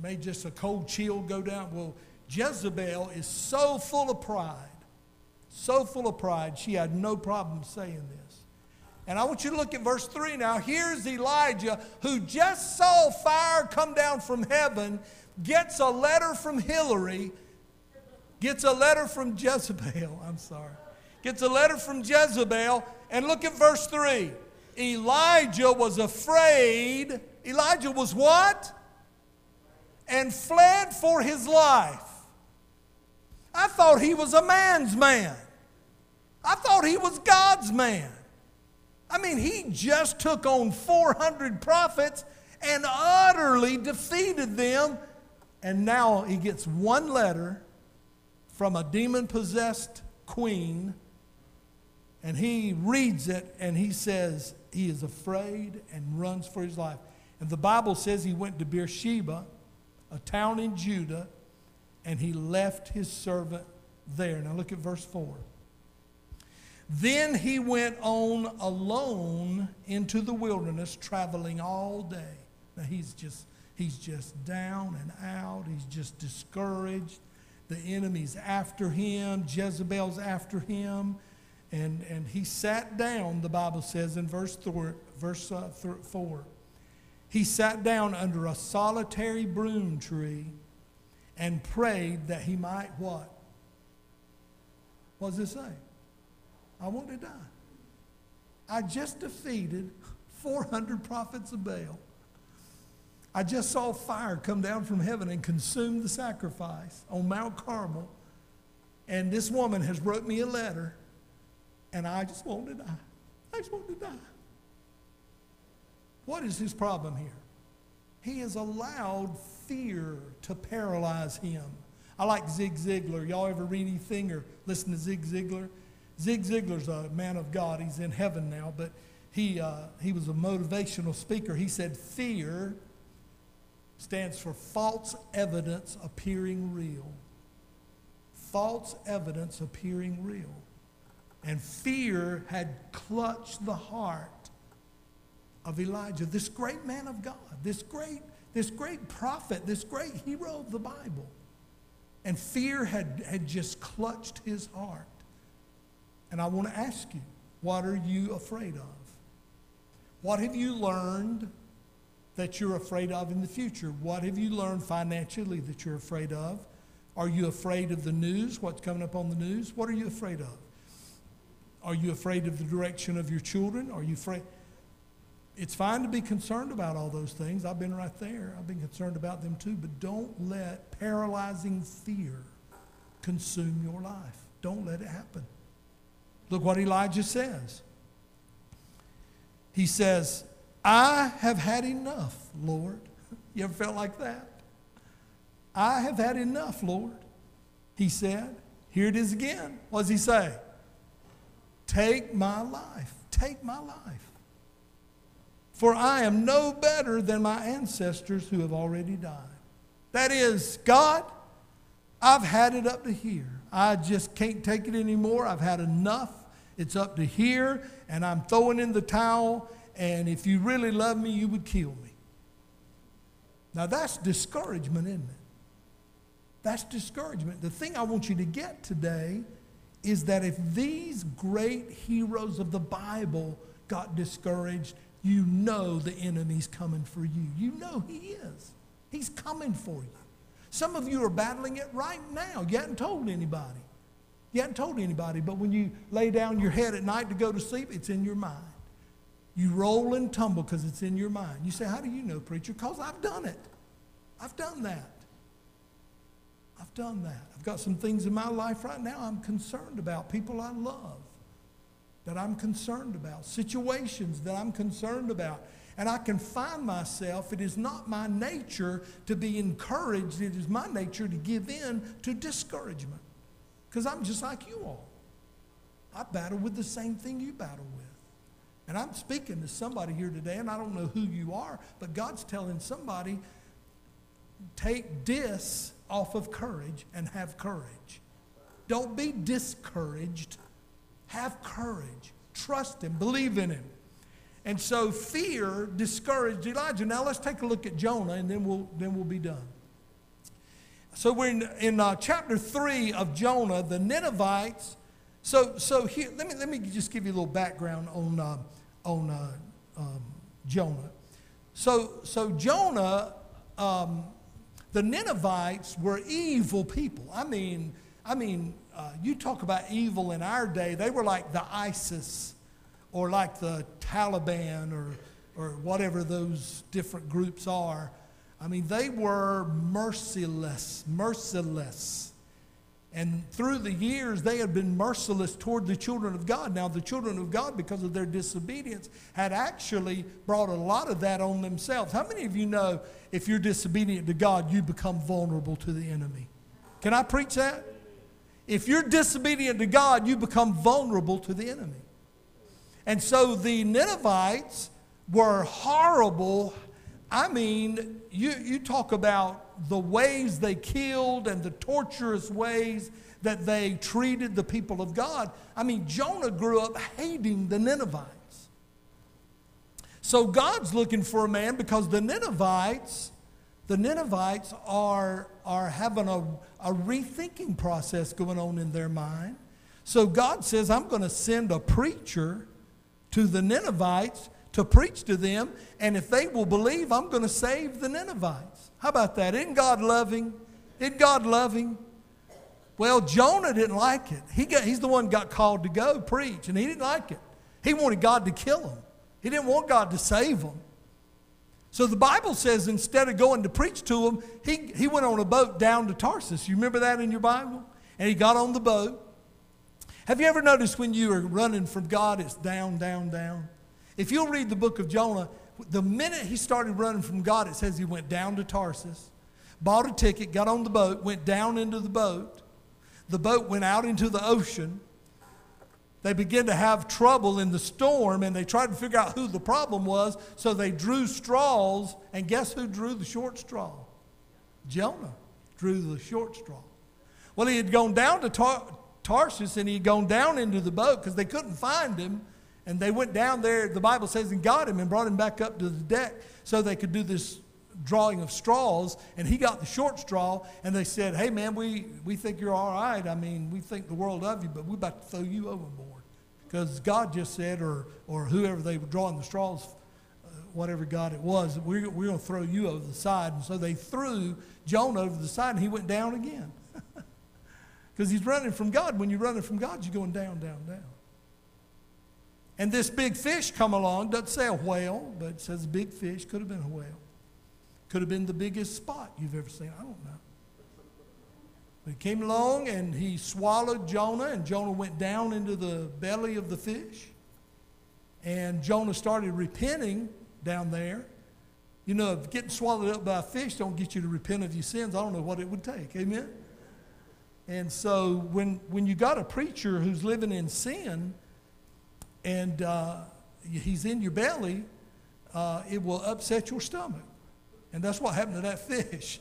made just a cold chill go down? Well, Jezebel is so full of pride, so full of pride, she had no problem saying this. And I want you to look at verse 3 now. Here's Elijah who just saw fire come down from heaven, gets a letter from Hillary, gets a letter from Jezebel. I'm sorry. Gets a letter from Jezebel. And look at verse 3. Elijah was afraid. Elijah was what? And fled for his life. I thought he was a man's man. I thought he was God's man. I mean, he just took on 400 prophets and utterly defeated them. And now he gets one letter from a demon possessed queen, and he reads it and he says he is afraid and runs for his life. And the Bible says he went to Beersheba, a town in Judah, and he left his servant there. Now look at verse 4. Then he went on alone into the wilderness, traveling all day. Now he's just he's just down and out. He's just discouraged. The enemy's after him. Jezebel's after him. And, and he sat down, the Bible says in verse, th- verse uh, th- 4. He sat down under a solitary broom tree and prayed that he might what? What does it say? I want to die. I just defeated 400 prophets of Baal. I just saw fire come down from heaven and consume the sacrifice on Mount Carmel. And this woman has wrote me a letter, and I just want to die. I just want to die. What is his problem here? He has allowed fear to paralyze him. I like Zig Ziglar. Y'all ever read anything or listen to Zig Ziglar? Zig Ziglar's a man of God. He's in heaven now, but he, uh, he was a motivational speaker. He said, Fear stands for false evidence appearing real. False evidence appearing real. And fear had clutched the heart of Elijah, this great man of God, this great, this great prophet, this great hero of the Bible. And fear had, had just clutched his heart. And I want to ask you, what are you afraid of? What have you learned that you're afraid of in the future? What have you learned financially that you're afraid of? Are you afraid of the news, what's coming up on the news? What are you afraid of? Are you afraid of the direction of your children? Are you afraid? It's fine to be concerned about all those things. I've been right there. I've been concerned about them too. But don't let paralyzing fear consume your life. Don't let it happen. Look what Elijah says. He says, I have had enough, Lord. You ever felt like that? I have had enough, Lord. He said, Here it is again. What does he say? Take my life. Take my life. For I am no better than my ancestors who have already died. That is, God, I've had it up to here. I just can't take it anymore. I've had enough. It's up to here, and I'm throwing in the towel. And if you really love me, you would kill me. Now, that's discouragement, isn't it? That's discouragement. The thing I want you to get today is that if these great heroes of the Bible got discouraged, you know the enemy's coming for you. You know he is. He's coming for you. Some of you are battling it right now. You haven't told anybody. You hadn't told anybody, but when you lay down your head at night to go to sleep, it's in your mind. You roll and tumble because it's in your mind. You say, How do you know, preacher? Because I've done it. I've done that. I've done that. I've got some things in my life right now I'm concerned about, people I love that I'm concerned about, situations that I'm concerned about. And I can find myself, it is not my nature to be encouraged, it is my nature to give in to discouragement. Because I'm just like you all. I battle with the same thing you battle with. And I'm speaking to somebody here today, and I don't know who you are, but God's telling somebody take dis off of courage and have courage. Don't be discouraged. Have courage. Trust Him. Believe in Him. And so fear discouraged Elijah. Now let's take a look at Jonah, and then we'll, then we'll be done. So we're in, in uh, chapter 3 of Jonah, the Ninevites. So, so here, let me, let me just give you a little background on, uh, on uh, um, Jonah. So, so Jonah, um, the Ninevites were evil people. I mean, I mean, uh, you talk about evil in our day, they were like the ISIS or like the Taliban or, or whatever those different groups are. I mean, they were merciless, merciless. And through the years, they had been merciless toward the children of God. Now, the children of God, because of their disobedience, had actually brought a lot of that on themselves. How many of you know if you're disobedient to God, you become vulnerable to the enemy? Can I preach that? If you're disobedient to God, you become vulnerable to the enemy. And so the Ninevites were horrible. I mean, you, you talk about the ways they killed and the torturous ways that they treated the people of God. I mean, Jonah grew up hating the Ninevites. So God's looking for a man because the Ninevites, the Ninevites are, are having a, a rethinking process going on in their mind. So God says, I'm going to send a preacher to the Ninevites to preach to them, and if they will believe, I'm going to save the Ninevites. How about that? Isn't God loving? Isn't God loving? Well, Jonah didn't like it. He got, he's the one got called to go preach, and he didn't like it. He wanted God to kill him. He didn't want God to save him. So the Bible says instead of going to preach to him, he, he went on a boat down to Tarsus. You remember that in your Bible? And he got on the boat. Have you ever noticed when you are running from God, it's down, down, down? If you'll read the book of Jonah, the minute he started running from God, it says he went down to Tarsus, bought a ticket, got on the boat, went down into the boat. The boat went out into the ocean. They began to have trouble in the storm and they tried to figure out who the problem was, so they drew straws. And guess who drew the short straw? Jonah drew the short straw. Well, he had gone down to Tar- Tarshish and he had gone down into the boat because they couldn't find him. And they went down there, the Bible says, and got him and brought him back up to the deck so they could do this drawing of straws. And he got the short straw. And they said, Hey, man, we, we think you're all right. I mean, we think the world of you, but we're about to throw you overboard. Because God just said, or, or whoever they were drawing the straws, uh, whatever God it was, we're, we're going to throw you over the side. And so they threw Jonah over the side, and he went down again. Because he's running from God. When you're running from God, you're going down, down, down. And this big fish come along, doesn't say a whale, but it says big fish, could have been a whale. Could have been the biggest spot you've ever seen. I don't know. But he came along and he swallowed Jonah, and Jonah went down into the belly of the fish. And Jonah started repenting down there. You know, getting swallowed up by a fish don't get you to repent of your sins, I don't know what it would take. Amen? And so when, when you got a preacher who's living in sin and uh, he's in your belly, uh, it will upset your stomach. And that's what happened to that fish.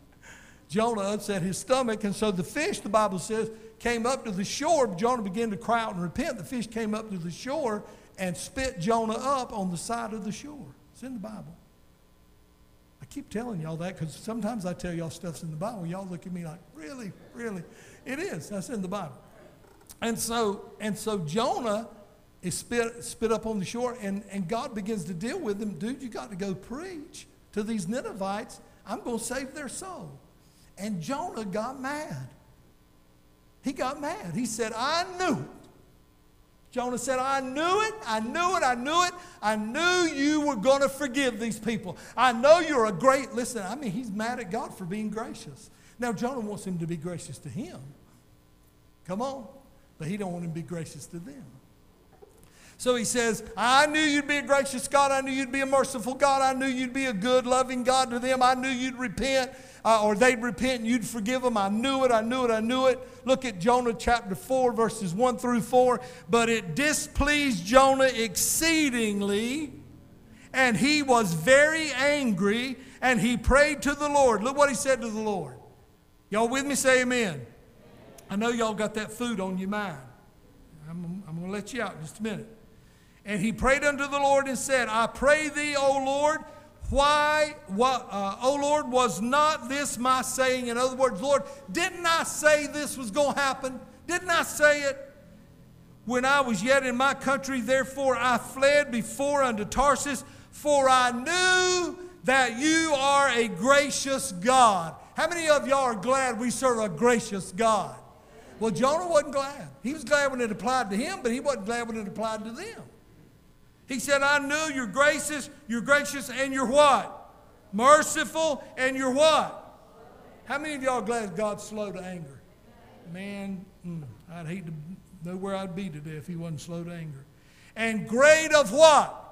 Jonah upset his stomach, and so the fish, the Bible says, came up to the shore. Jonah began to cry out and repent. The fish came up to the shore and spit Jonah up on the side of the shore. It's in the Bible. I keep telling y'all that because sometimes I tell y'all stuff's in the Bible. Y'all look at me like, really, really? It is. That's in the Bible. And so, and so Jonah is spit, spit up on the shore, and, and God begins to deal with him. Dude, you got to go preach to these Ninevites. I'm going to save their soul. And Jonah got mad. He got mad. He said, I knew it. Jonah said, I knew it, I knew it, I knew it. I knew you were going to forgive these people. I know you're a great, listen, I mean, he's mad at God for being gracious. Now, Jonah wants him to be gracious to him. Come on. But he don't want him to be gracious to them. So he says, I knew you'd be a gracious God. I knew you'd be a merciful God. I knew you'd be a good, loving God to them. I knew you'd repent uh, or they'd repent and you'd forgive them. I knew it, I knew it, I knew it. Look at Jonah chapter 4, verses 1 through 4. But it displeased Jonah exceedingly, and he was very angry, and he prayed to the Lord. Look what he said to the Lord. Y'all with me? Say amen. I know y'all got that food on your mind. I'm, I'm going to let you out in just a minute. And he prayed unto the Lord and said, I pray thee, O Lord, why, what, uh, oh Lord, was not this my saying? In other words, Lord, didn't I say this was going to happen? Didn't I say it? When I was yet in my country, therefore I fled before unto Tarsus, for I knew that you are a gracious God. How many of y'all are glad we serve a gracious God? Well, Jonah wasn't glad. He was glad when it applied to him, but he wasn't glad when it applied to them. He said, I knew you're gracious, you're gracious, and you're what? Merciful, and you're what? How many of y'all glad God's slow to anger? Man, mm, I'd hate to know where I'd be today if he wasn't slow to anger. And great of what?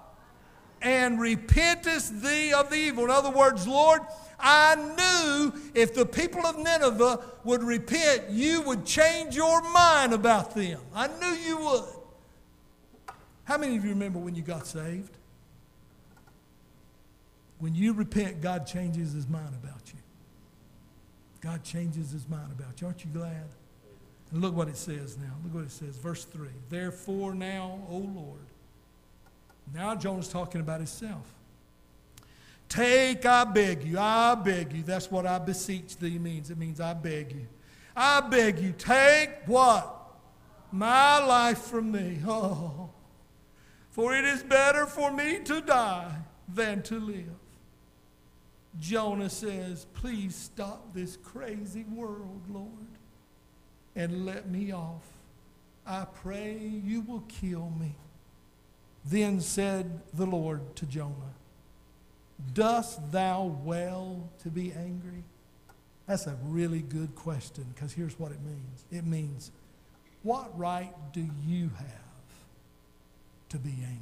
And repentest thee of the evil. In other words, Lord, I knew if the people of Nineveh would repent, you would change your mind about them. I knew you would. How many of you remember when you got saved? When you repent, God changes his mind about you. God changes his mind about you. Aren't you glad? And look what it says now. Look what it says. Verse 3. Therefore now, O Lord. Now Jonah's talking about himself. Take, I beg you, I beg you. That's what I beseech thee means. It means I beg you. I beg you, take what? My life from me. Oh. For it is better for me to die than to live. Jonah says, Please stop this crazy world, Lord, and let me off. I pray you will kill me. Then said the Lord to Jonah, Dost thou well to be angry? That's a really good question because here's what it means it means, What right do you have to be angry?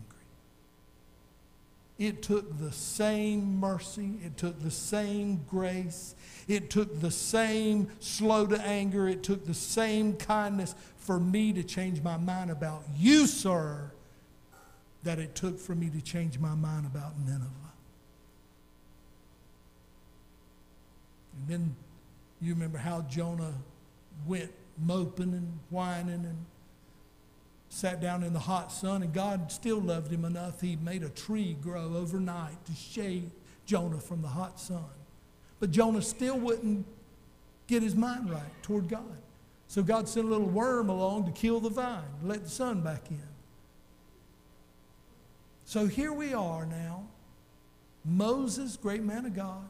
It took the same mercy, it took the same grace, it took the same slow to anger, it took the same kindness for me to change my mind about you, sir, that it took for me to change my mind about Nineveh. And then you remember how Jonah went moping and whining and sat down in the hot sun, and God still loved him enough. He made a tree grow overnight to shade Jonah from the hot sun. But Jonah still wouldn't get his mind right toward God. So God sent a little worm along to kill the vine, let the sun back in. So here we are now. Moses, great man of God,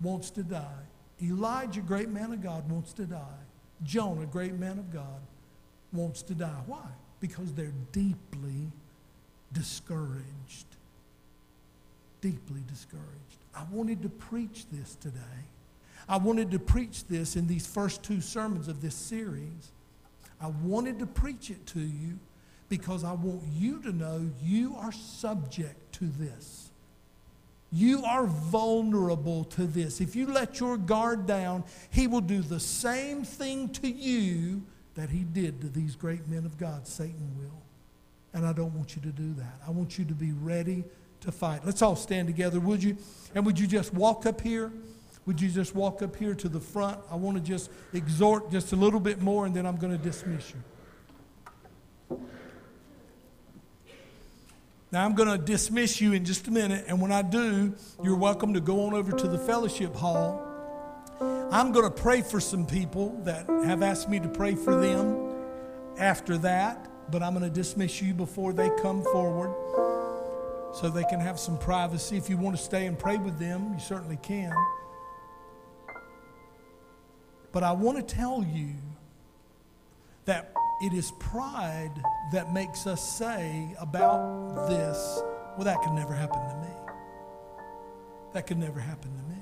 wants to die. Elijah, great man of God, wants to die. Jonah, great man of God, wants to die. Why? Because they're deeply discouraged. Deeply discouraged. I wanted to preach this today. I wanted to preach this in these first two sermons of this series. I wanted to preach it to you because I want you to know you are subject to this. You are vulnerable to this. If you let your guard down, he will do the same thing to you that he did to these great men of God. Satan will. And I don't want you to do that. I want you to be ready to fight. Let's all stand together, would you? And would you just walk up here? Would you just walk up here to the front? I want to just exhort just a little bit more, and then I'm going to dismiss you. Now, I'm going to dismiss you in just a minute, and when I do, you're welcome to go on over to the fellowship hall. I'm going to pray for some people that have asked me to pray for them after that, but I'm going to dismiss you before they come forward so they can have some privacy. If you want to stay and pray with them, you certainly can. But I want to tell you that it is pride that makes us say about this, well, that could never happen to me. That could never happen to me.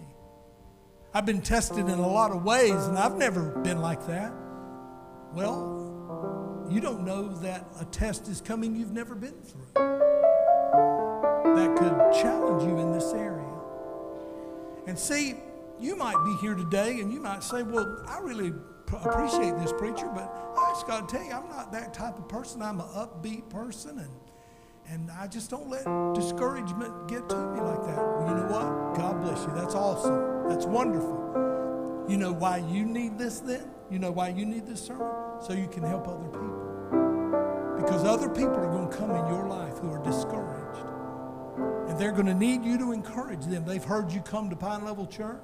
I've been tested in a lot of ways, and I've never been like that. Well, you don't know that a test is coming you've never been through that could challenge you in this area. And see, you might be here today and you might say, Well, I really appreciate this preacher, but I just got to tell you, I'm not that type of person. I'm an upbeat person, and, and I just don't let discouragement get to me like that. Well, you know what? God bless you. That's awesome. That's wonderful. You know why you need this then? You know why you need this sermon? So you can help other people. Because other people are going to come in your life who are discouraged. And they're going to need you to encourage them. They've heard you come to Pine Level Church.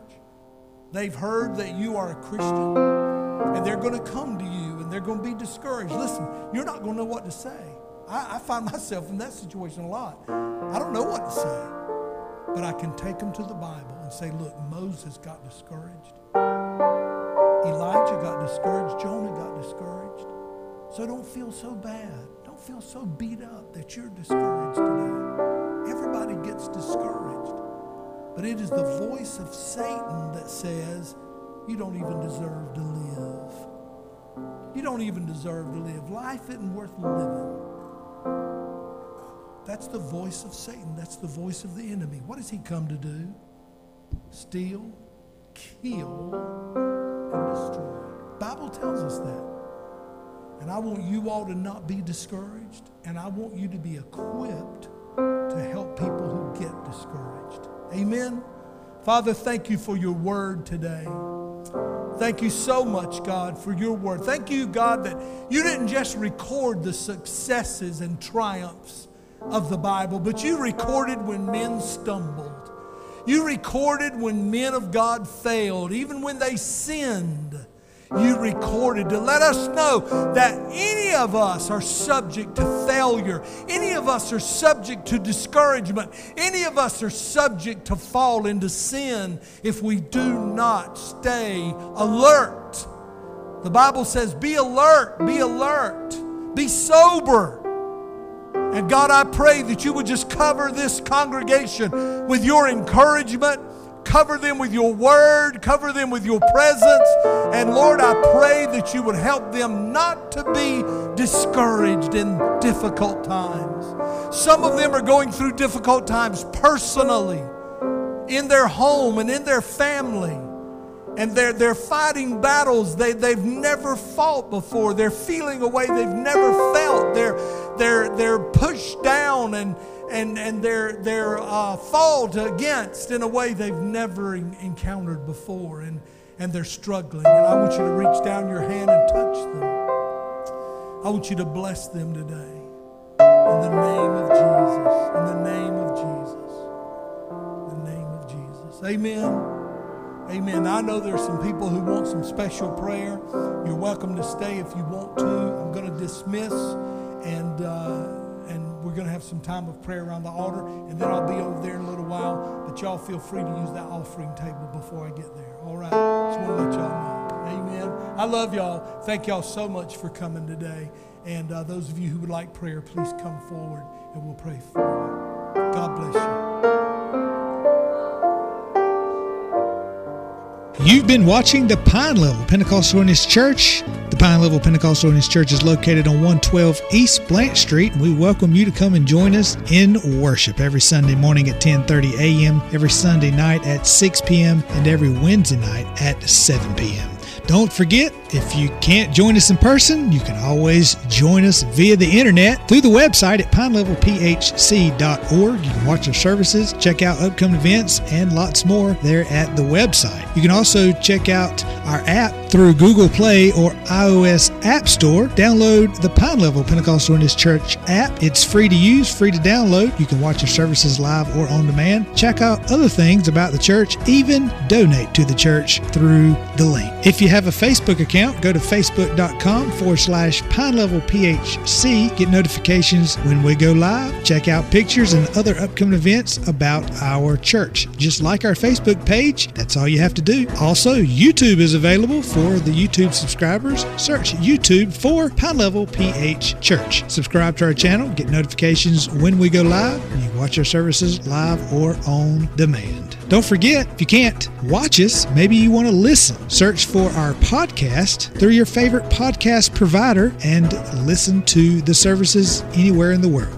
They've heard that you are a Christian, and they're going to come to you and they're going to be discouraged. Listen, you're not going to know what to say. I, I find myself in that situation a lot. I don't know what to say, but I can take them to the Bible and say, look, Moses got discouraged. Elijah got discouraged. Jonah got discouraged. So don't feel so bad. Don't feel so beat up that you're discouraged today. Everybody gets discouraged. But it is the voice of Satan that says, You don't even deserve to live. You don't even deserve to live. Life isn't worth living. That's the voice of Satan. That's the voice of the enemy. What does he come to do? Steal, kill, and destroy. Bible tells us that. And I want you all to not be discouraged, and I want you to be equipped to help people who get discouraged. Amen. Father, thank you for your word today. Thank you so much, God, for your word. Thank you, God, that you didn't just record the successes and triumphs of the Bible, but you recorded when men stumbled. You recorded when men of God failed, even when they sinned you recorded to let us know that any of us are subject to failure. Any of us are subject to discouragement. Any of us are subject to fall into sin if we do not stay alert. The Bible says, be alert, be alert, be sober. And God, I pray that you would just cover this congregation with your encouragement Cover them with your word, cover them with your presence. And Lord, I pray that you would help them not to be discouraged in difficult times. Some of them are going through difficult times personally, in their home and in their family. And they're, they're fighting battles they, they've never fought before. They're feeling a way they've never felt. They're, they're, they're pushed down and, and, and they're, they're uh, fought against in a way they've never en- encountered before. And, and they're struggling. And I want you to reach down your hand and touch them. I want you to bless them today. In the name of Jesus. In the name of Jesus. In the name of Jesus. Amen. Amen. I know there's some people who want some special prayer. You're welcome to stay if you want to. I'm going to dismiss and. Uh, and we're going to have some time of prayer around the altar, and then I'll be over there in a little while. But y'all feel free to use that offering table before I get there. All right? Just want to let y'all know. Amen. I love y'all. Thank y'all so much for coming today. And uh, those of you who would like prayer, please come forward and we'll pray for you. God bless you. You've been watching the Pine Level Pentecostal Holiness Church. The Pine Level Pentecostal Holiness Church is located on 112 East Blanche Street, and we welcome you to come and join us in worship every Sunday morning at 10:30 a.m., every Sunday night at 6 p.m., and every Wednesday night at 7 p.m. Don't forget, if you can't join us in person, you can always join us via the internet through the website at pinelevelphc.org. You can watch our services, check out upcoming events, and lots more there at the website. You can also check out our app through Google Play or iOS App Store. Download the Pine Level Pentecostal Holiness Church app. It's free to use, free to download. You can watch our services live or on demand. Check out other things about the church, even donate to the church through the link. If you have a Facebook account, go to facebook.com forward slash Pine Level PHC. Get notifications when we go live. Check out pictures and other upcoming events about our church. Just like our Facebook page, that's all you have to do. Also, YouTube is available for the YouTube subscribers. Search YouTube for Pine Level PH Church. Subscribe to our channel, get notifications when we go live. You watch our services live or on demand. Don't forget, if you can't watch us, maybe you want to listen. Search for our podcast through your favorite podcast provider and listen to the services anywhere in the world.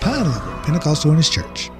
Pine Level Pentecostal Holiness Church.